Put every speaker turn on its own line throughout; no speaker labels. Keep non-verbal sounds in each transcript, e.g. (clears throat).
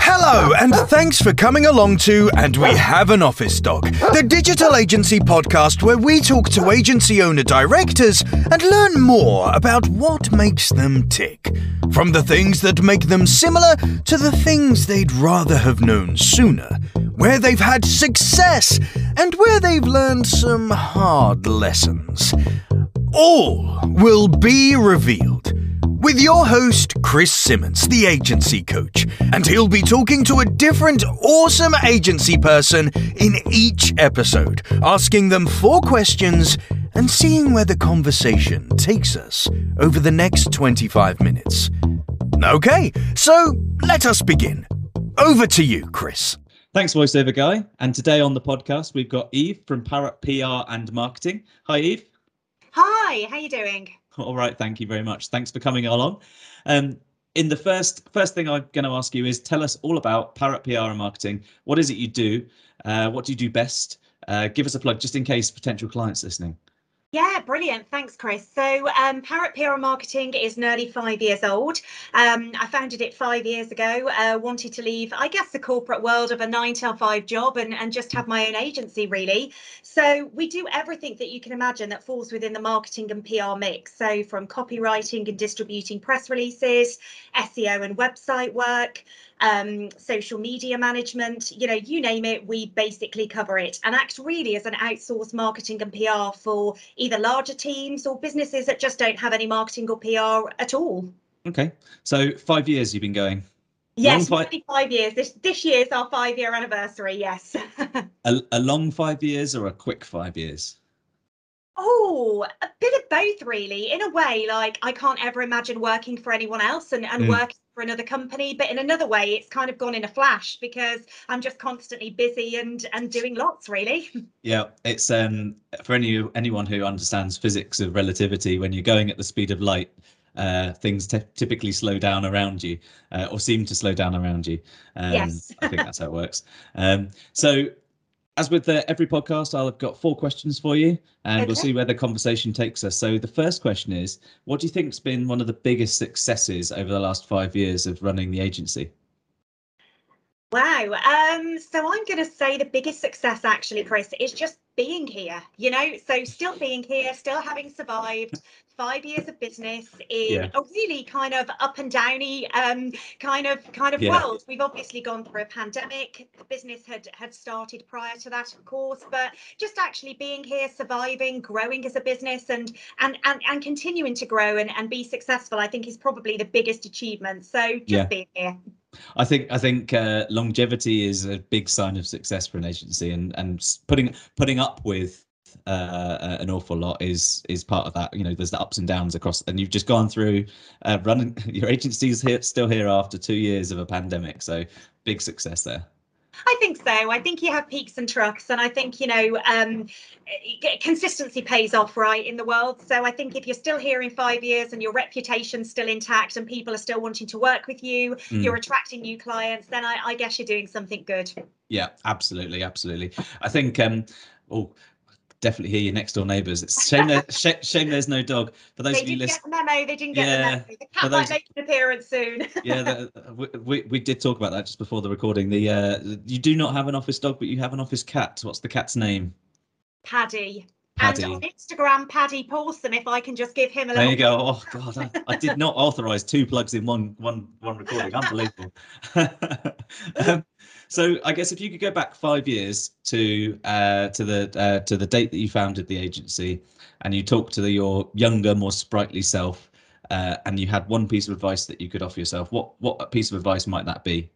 Hello, and thanks for coming along to And We Have an Office Dog, the digital agency podcast where we talk to agency owner directors and learn more about what makes them tick. From the things that make them similar to the things they'd rather have known sooner, where they've had success and where they've learned some hard lessons. All will be revealed with your host, Chris Simmance, the agency coach, and he'll be talking to a different awesome agency person in each episode, asking them four questions and seeing where the conversation takes us over the next 25 minutes. Okay, so let us begin. Over to you, Chris.
Thanks, voiceover guy. And today on the podcast, we've got Eve from Parrot PR and Marketing. Hi, Eve.
Hi, how you doing? (laughs)
All right, thank you very much. Thanks for coming along. Um, in the first first thing I'm going to ask you is tell us all about Parrot PR and Marketing. What is it you do? Uh, what do you do best? Uh, give us a plug just in case potential clients listening.
Yeah, brilliant. Thanks, Chris. So, um, Parrot PR Marketing is nearly five years old. Um, I founded it five years ago. Uh, wanted to leave, I guess, the corporate world of a nine to five job and, and just have my own agency, really. So, we do everything that you can imagine that falls within the marketing and PR mix. So, from copywriting and distributing press releases, SEO and website work, um, social media management, you know, you name it, we basically cover it and act really as an outsourced marketing and PR for either larger teams or businesses that just don't have any marketing or PR at all.
Okay. So five years you've been going.
Yes, five... five years. This this year's our five year anniversary. Yes. (laughs)
a, a long five years or a quick five years?
Oh, a bit of both, really. In a way, like I can't ever imagine working for anyone else and, and mm. working for another company. But in another way, it's kind of gone in a flash because I'm just constantly busy and and doing lots, really. (laughs)
Yeah, it's um for any anyone who understands physics of relativity, when you're going at the speed of light, uh, things t- typically slow down around you uh, or seem to slow down around you. Um,
yes.
I think that's how it works. (laughs) Um, so as with the, every podcast, I'll have got four questions for you, and okay. we'll see where the conversation takes us. So, the first question is What do you think's been one of the biggest successes over the last five years of running the agency?
Wow. Um, so I'm going to say the biggest success, actually, Chris, is just being here. You know, so still being here, still having survived five years of business in yeah. a really kind of up and downy um, kind of kind of yeah. world. We've obviously gone through a pandemic. The business had had started prior to that, of course, but just actually being here, surviving, growing as a business, and and and, and continuing to grow and, and be successful, I think is probably the biggest achievement. So just yeah. being here.
I think I think uh, longevity is a big sign of success for an agency, and and putting putting up with uh, an awful lot is is part of that. You know, there's the ups and downs across, and you've just gone through uh, running (laughs) your agency's here still here after two years of a pandemic, so big success there.
I think so. I think you have peaks and troughs, and I think you know um, consistency pays off, right, in the world. So I think if you're still here in five years and your reputation's still intact and people are still wanting to work with you, mm. you're attracting new clients, then I, I, guess you're doing something good.
Yeah, absolutely, absolutely. I think. Um, oh, definitely hear your next door neighbours. It's shame, there, (laughs) shame there's no dog.
For those they of you listening, the memo. They didn't get yeah, the memo. The cat those, might make an appearance soon. (laughs)
yeah, the, we, we did talk about that just before the recording. The uh, you do not have an office dog, but you have an office cat. What's the cat's name?
Paddy. Paddy. And on Instagram, Paddy Paulson, if I can just give him a
There you go. Oh God, I, (laughs) I did not authorise two plugs in one one one recording. Unbelievable. um, so I guess if you could go back five years to uh, to the uh, to the date that you founded the agency, and you talked to the, your younger, more sprightly self, uh, and you had one piece of advice that you could offer yourself, what what piece of advice might that be?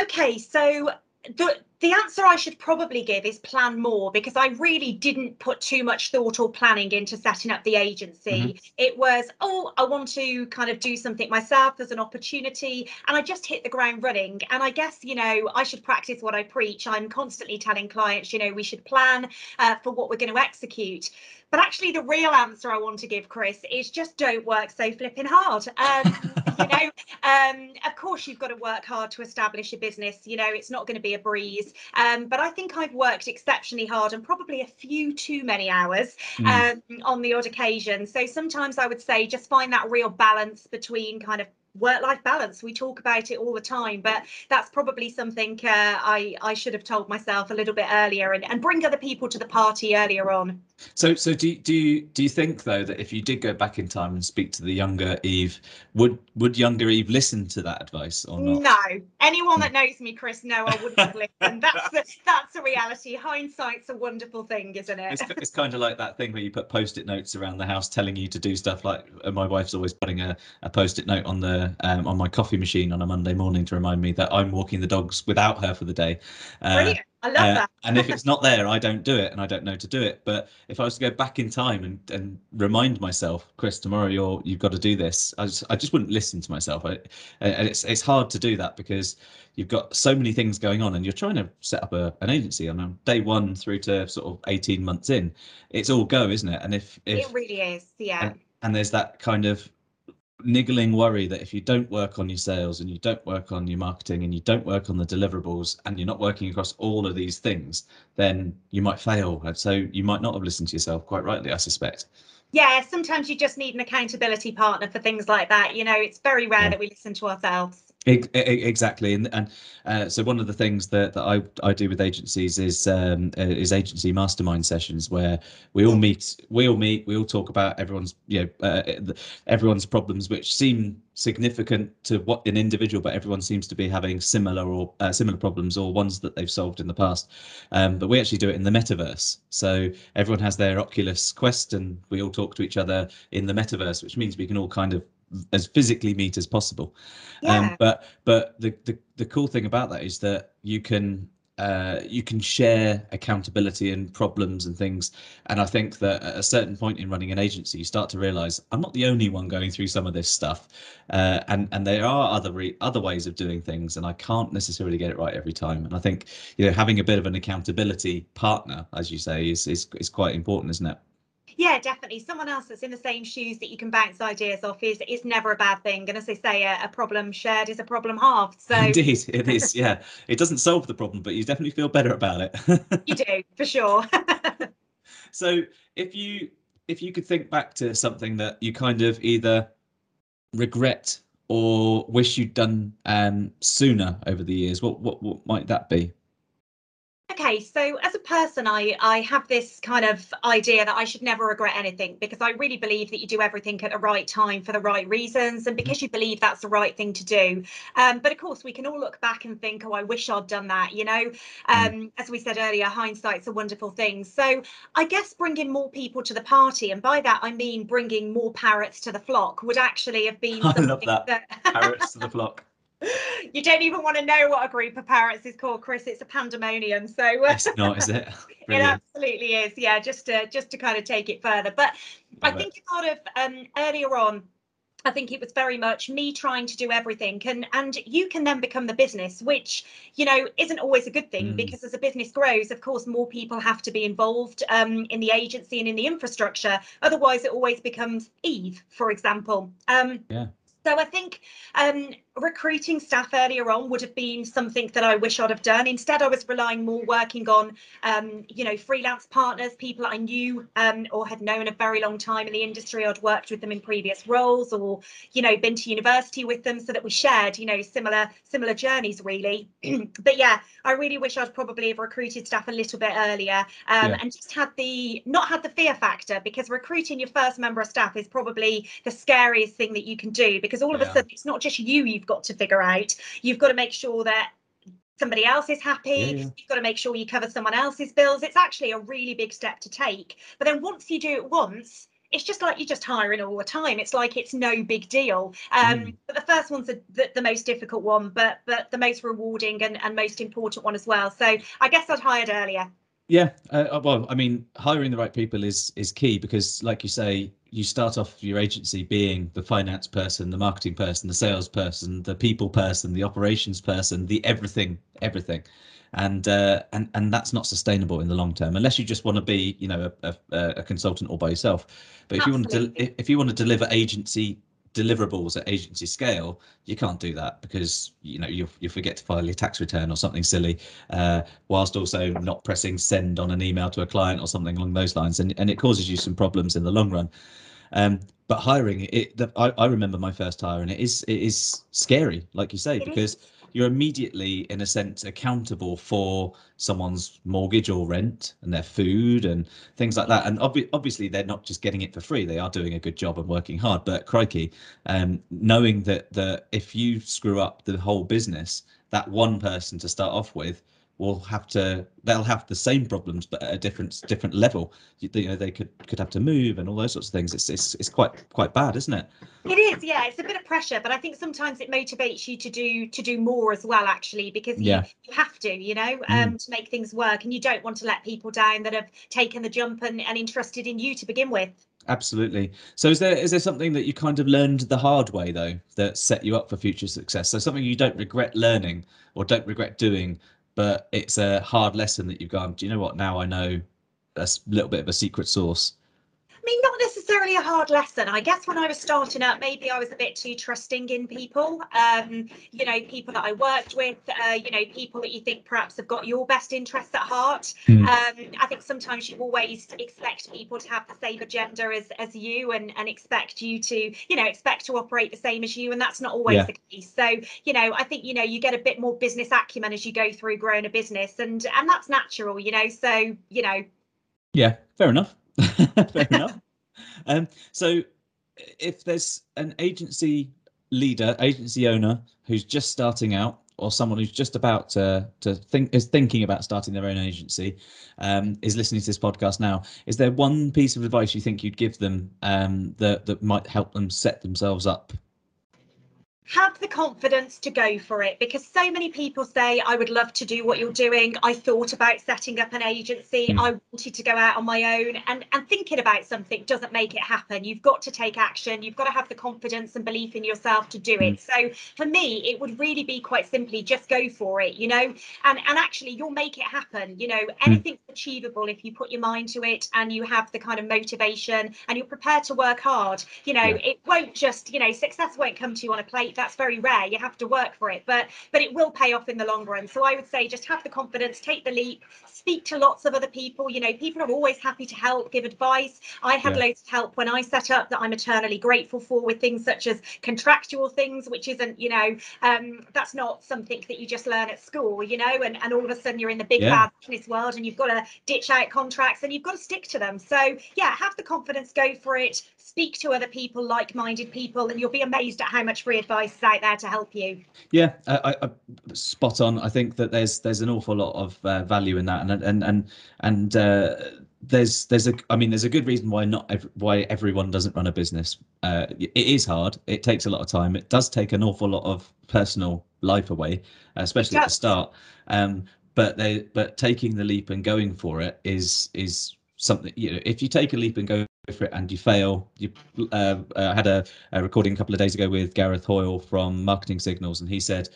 Okay, so the the answer I should probably give is plan more because I really didn't put too much thought or planning into setting up the agency. Mm-hmm. It was, oh, I want to kind of do something myself. as an opportunity. And I just hit the ground running. And I guess, you know, I should practice what I preach. I'm constantly telling clients, you know, we should plan uh, for what we're going to execute. But actually, the real answer I want to give, Chris, is just don't work so flipping hard. Um, (laughs) you know, um, of course, you've got to work hard to establish a business. You know, it's not going to be a breeze. Um, but I think I've worked exceptionally hard and probably a few too many hours mm. on the odd occasion. So sometimes I would say just find that real balance between kind of work-life balance. We talk about it all the time, but that's probably something uh, I I should have told myself a little bit earlier and, and bring other people to the party earlier on.
So, so do do you do you think though that if you did go back in time and speak to the younger Eve, would would younger Eve listen to that advice or not?
No, anyone that knows me, Chris, no, I wouldn't listen. That's the, that's a reality. Hindsight's a wonderful thing, isn't it?
It's, it's kind of like that thing where you put post-it notes around the house telling you to do stuff. Like uh, my wife's always putting a, a post-it note on the um, on my coffee machine on a Monday morning to remind me that I'm walking the dogs without her for the day.
Uh, Brilliant. I love uh, that.
and if (laughs) it's not there, I don't do it, and I don't know to do it. But if I was to go back in time and, and remind myself, Chris, tomorrow you're you've got to do this, I just, I just wouldn't listen to myself. I, and it's it's hard to do that because you've got so many things going on, and you're trying to set up a, an agency. And on day one through to sort of 18 months in, it's all go, isn't it? And if, if
it really is, yeah.
And, and there's that kind of niggling worry that if you don't work on your sales and you don't work on your marketing and you don't work on the deliverables and you're not working across all of these things, then you might fail. And so you might not have listened to yourself quite rightly, I suspect.
Yeah, sometimes you just need an accountability partner for things like that. You know, it's very rare yeah. that we listen to ourselves.
Exactly, and and uh, so one of the things that, that I, I do with agencies is um, uh, is agency mastermind sessions where we all meet, we all meet, we all talk about everyone's you know uh, everyone's problems which seem significant to what an individual, but everyone seems to be having similar or uh, similar problems or ones that they've solved in the past. Um, but we actually do it in the metaverse, so everyone has their Oculus Quest, and we all talk to each other in the metaverse, which means we can all kind of as physically meet as possible. Um, yeah. Um, but but the, the the cool thing about that is that you can uh, you can share accountability and problems and things. And I think that at a certain point in running an agency, you start to realize I'm not the only one going through some of this stuff, uh, and and there are other re- other ways of doing things, and I can't necessarily get it right every time. And I think you know having a bit of an accountability partner, as you say, is is is quite important, isn't it?
Yeah, definitely. Someone else that's in the same shoes that you can bounce ideas off is is never a bad thing. And as they say, a, a problem shared is a problem halved. So (laughs)
indeed, it is. Yeah, it doesn't solve the problem, but you definitely feel better about it. (laughs)
you do for sure. (laughs)
so if you if you could think back to something that you kind of either regret or wish you'd done um, sooner over the years, what what what might that be?
Okay, so as a person, I, I have this kind of idea that I should never regret anything because I really believe that you do everything at the right time for the right reasons and because you believe that's the right thing to do. Um, but of course, we can all look back and think, oh, I wish I'd done that. You know, mm. um, as we said earlier, hindsight's a wonderful thing. So I guess bringing more people to the party, and by that I mean bringing more parrots to the flock, would actually have been. (laughs)
I love that. that... parrots to the (laughs) flock
you don't even want to know what a group of parrots is called, Chris. It's a pandemonium. So
it's not, is it? (laughs)
it absolutely is. Yeah, just to just to kind of take it further. But Love I think it. sort of um, earlier on, I think it was very much me trying to do everything and and you can then become the business which you know isn't always a good thing mm. because as a business grows of course more people have to be involved um, in the agency and in the infrastructure otherwise it always becomes Eve for example um,
yeah
so I think um, recruiting staff earlier on would have been something that I wish I'd have done. Instead, I was relying more working on, um, you know, freelance partners, people I knew um, or had known a very long time in the industry. I'd worked with them in previous roles, or you know, been to university with them, so that we shared, you know, similar similar journeys really. (clears throat) but yeah, I really wish I'd probably have recruited staff a little bit earlier um, yeah. and just had the not had the fear factor because recruiting your first member of staff is probably the scariest thing that you can do because all of yeah. a sudden it's not just you you've got to figure out. You've got to make sure that somebody else is happy. Yeah, yeah. You've got to make sure you cover someone else's bills. It's actually a really big step to take. But then once you do it once, it's just like you're just hiring all the time. It's like it's no big deal. Um, mm. But the first one's the, the, the, most difficult one, but but the most rewarding and, and most important one as well. So I guess I'd hired earlier.
Yeah, uh, uh, well, I mean, hiring the right people is is key because, like you say, you start off your agency being the finance person, the marketing person, the sales person, the people person, the operations person, the everything, everything, and uh, and and that's not sustainable in the long term unless you just want to be, you know, a, a, a consultant all by yourself. But if Absolutely. you want to, if you want to deliver agency deliverables at agency scale, you can't do that because you know you you forget to file your tax return or something silly, uh, whilst also not pressing send on an email to a client or something along those lines, and and it causes you some problems in the long run. Um, but hiring it, the, I, I remember my first hire, and it is it is scary, like you say,
It
because you're immediately, in a sense, accountable for someone's mortgage or rent and their food and things like that. And obvi- obviously, they're not just getting it for free; they are doing a good job and working hard. But crikey, um, knowing that the if you screw up the whole business, that one person to start off with will have to they'll have the same problems but at a different different level you, you know they could could have to move and all those sorts of things it's it's, it's quite quite bad isn't it
It is, yeah. It's a bit of pressure, but I think sometimes it motivates you to do to do more as well, actually, because you,
Yeah.
you have to, you know, um, to make things work, and you don't want to let people down that have taken the jump and, and interested in you to begin with.
absolutely so is there is there something that you kind of learned the hard way though that set you up for future success so something you don't regret learning or don't regret doing but it's a hard lesson that you've gone do you know what? Now i know a little bit of a secret sauce
I mean, not necessarily a hard lesson. I guess when I was starting up, maybe I was a bit too trusting in people. Um, you know, people that I worked with, uh, you know, people that you think perhaps have got your best interests at heart.
Mm.
Um, I think sometimes you always expect people to have the same agenda as, as you and, and expect you to, you know, expect to operate the same as you. And that's not always
Yeah.
the case. So, you know, I think, you know, you get a bit more business acumen as you go through growing a business and, and that's natural, you know, so, you know,
Yeah, fair enough. (laughs) fair (laughs) enough. (laughs) Um, so if there's an agency leader, agency owner who's just starting out, or someone who's just about to to think is thinking about starting their own agency, um, is listening to this podcast now, is there one piece of advice you think you'd give them um, that that might help them set themselves up?
Have the confidence to go for it because so many people say i would love to do what you're doing. I thought about setting up an agency.
Mm.
i wanted to go out on my own and and thinking about something doesn't make it happen. You've got to take action. You've got to have the confidence and belief in yourself to do it. So for me it would really be quite simply just go for it you know? And and actually you'll make it happen you know? Anything's achievable if you put your mind to it and you have the kind of motivation and you're prepared to work hard you know?
Yeah.
it won't just you know success won't come to you on a plate that's very rare you have to work for it but but it will pay off in the long run so i would say just have the confidence take the leap speak to lots of other people you know people are always happy to help give advice i had
Yeah.
loads of help when i set up that i'm eternally grateful for with things such as contractual things which isn't you know um that's not something that you just learn at school you know and, and all of a sudden you're in the big
Yeah.
bad business world and you've got to ditch out contracts and you've got to stick to them so yeah have the confidence go for it speak to other people like-minded people and you'll be amazed at how much free advice out there to help you
Yeah, I, I, I spot on. I think that there's there's an awful lot of uh, value in that, and and and and uh, there's there's a I mean there's a good reason why not why everyone doesn't run a business. Uh, it is hard. It takes a lot of time. It does take an awful lot of personal life away, uh, especially at the start. Um, but they but taking the leap and going for it is is something you know if you take a leap and go for it and you fail. You uh, uh, I had a, a recording a couple of days ago with gareth hoyle from marketing signals and he said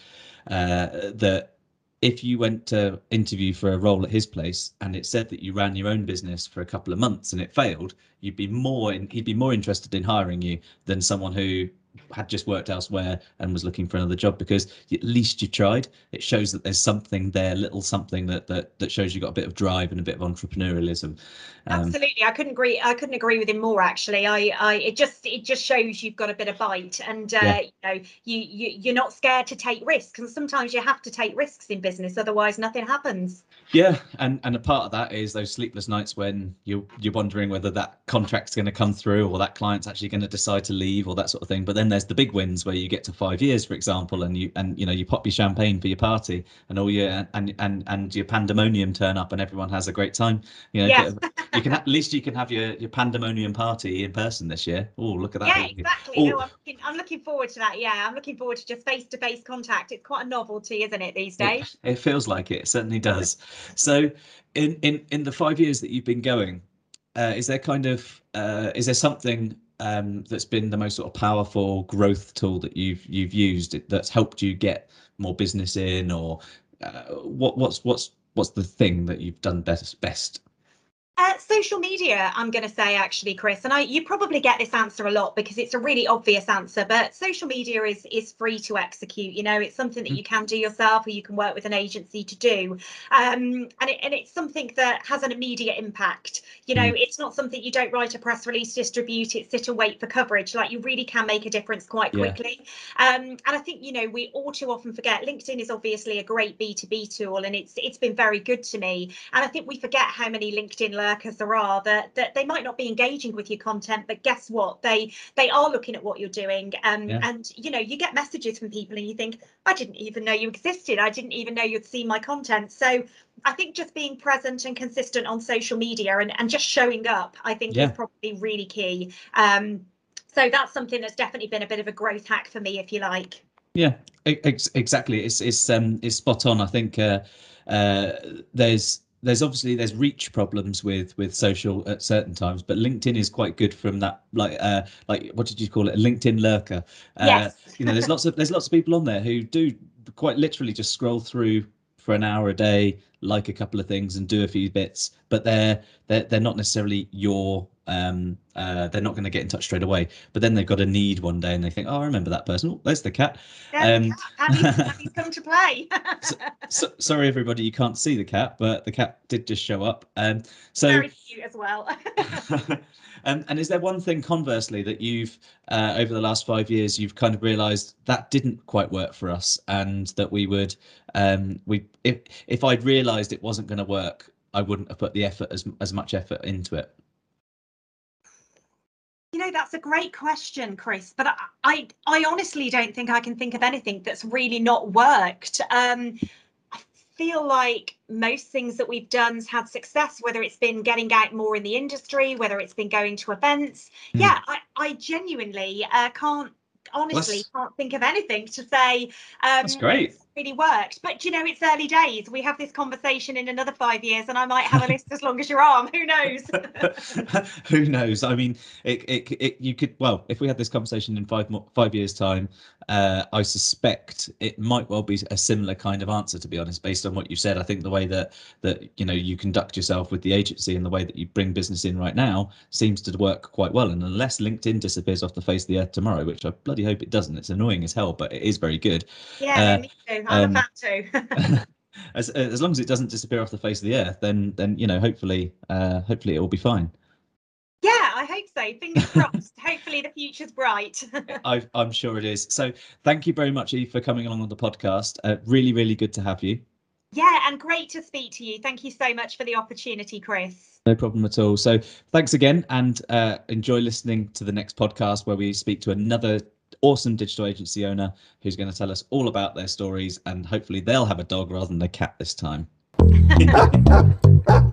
uh, that if you went to interview for a role at his place and it said that you ran your own business for a couple of months and it failed you'd be more in, he'd be more interested in hiring you than someone who had just worked elsewhere and was looking for another job because at least you tried. It shows that there's something there little something that that, that shows you got a bit of drive and a bit of entrepreneurialism. Um,
absolutely. I couldn't agree i couldn't agree with him more actually. I i it just it just shows you've got a bit of bite and uh
Yeah.
you know you, you you're not scared to take risks and sometimes you have to take risks in business otherwise nothing happens.
Yeah, and and a part of that is those sleepless nights when you you're wondering whether that contract's going to come through or that client's actually going to decide to leave or that sort of thing. But then there's the big wins where you get to five years, for example, and you and you know you pop your champagne for your party and all your and and and your pandemonium turn up and everyone has a great time. You know,
Yeah.
you can at least you can have your your pandemonium party in person this year. Oh, look at that!
yeah exactly no,
Oh.
I'm, looking, I'm looking forward to that yeah i'm looking forward to just face-to-face contact it's quite a novelty isn't it these
It-
days
It, feels like it. It certainly does. So, in in in the five years that you've been going, uh, is there kind of uh, is there something um, that's been the most sort of powerful growth tool that you've you've used that's helped you get more business in, or uh, what what's what's what's the thing that you've done best best?
Uh, social media, I'm going to say actually, Chris, and I you probably get this answer a lot because it's a really obvious answer. But social media is is free to execute. You know, it's something that mm. you can do yourself, or you can work with an agency to do, um, and it, and it's something that has an immediate impact. You know, mm. it's not something you don't write a press release, distribute it, sit and wait for coverage. Like you really can make a difference quite quickly. Yeah. Um, and I think you know we all too often forget LinkedIn is obviously a great B2B tool, and it's it's been very good to me. And I think we forget how many LinkedIn lurkers there are that that they might not be engaging with your content but guess what? They they are looking at what you're doing. Um, yeah. and you know you get messages from people and you think i didn't even know you existed. I didn't even know you'd seen my content. So i think just being present and consistent on social media and, and just showing up i think yeah. is probably really key. Um, so that's something that's definitely been a bit of a growth hack for me if you like.
Yeah ex- exactly. It's it's um it's spot on. I think uh, uh, there's there's obviously there's reach problems with with social at certain times but linkedin is quite good from that like uh like what did you call it a linkedin lurker uh
yes.
you know there's lots of there's lots of people on there who do quite literally just scroll through for an hour a day like a couple of things and do a few bits but they're they're, they're not necessarily your um, uh, they're not going to get in touch straight away. But then they've got a need one day and they think, oh, I remember that person. Oh, there's the cat.
Yeah, um, (laughs) come to play.
so, so, sorry, everybody, you can't see the cat, but the cat did just show up. Um, so
very cute as well. (laughs) (laughs)
um, and is there one thing, conversely, that you've uh, over the last five years you've kind of realised that didn't quite work for us, and that we would um, we if if I'd realised it wasn't going to work, I wouldn't have put the effort as as much effort into it.
You know, that's a great question, Chris. But I, I, I honestly don't think I can think of anything that's really not worked. Um, I feel like most things that we've done has had success, whether it's been getting out more in the industry, whether it's been going to events. Mm. Yeah, I, I genuinely uh, can't honestly can't think of anything to say.
Um, That's great
really worked. But you know, it's early days. We have this conversation in another five years, and I might have a (laughs) list as long as your arm. Who knows? (laughs)
Who knows? I mean, it, it, it, you could. Well, if we had this conversation in five more, five years' time, uh, I suspect it might well be a similar kind of answer. To be honest, based on what you said, I think the way that that you know you conduct yourself with the agency and the way that you bring business in right now seems to work quite well. And unless LinkedIn disappears off the face of the earth tomorrow, which I bloody hope it doesn't, it's annoying as hell, but it is very good.
Yeah, uh, me too. I'm um, a fan too. (laughs) (laughs)
as as long as it doesn't disappear off the face of the earth, then then you know hopefully uh, hopefully it will be fine.
Yeah, I hope so. Fingers (laughs) crossed. hopefully the future's bright.
I, am sure it is. So thank you very much, Eve, for coming along on the podcast. Uh, really, really good to have you.
Yeah, and great to speak to you. Thank you so much for the opportunity, Chris.
No problem at all. So thanks again, and uh, enjoy listening to the next podcast where we speak to another awesome digital agency owner who's going to tell us all about their stories and hopefully they'll have a dog rather than a cat this time. (laughs)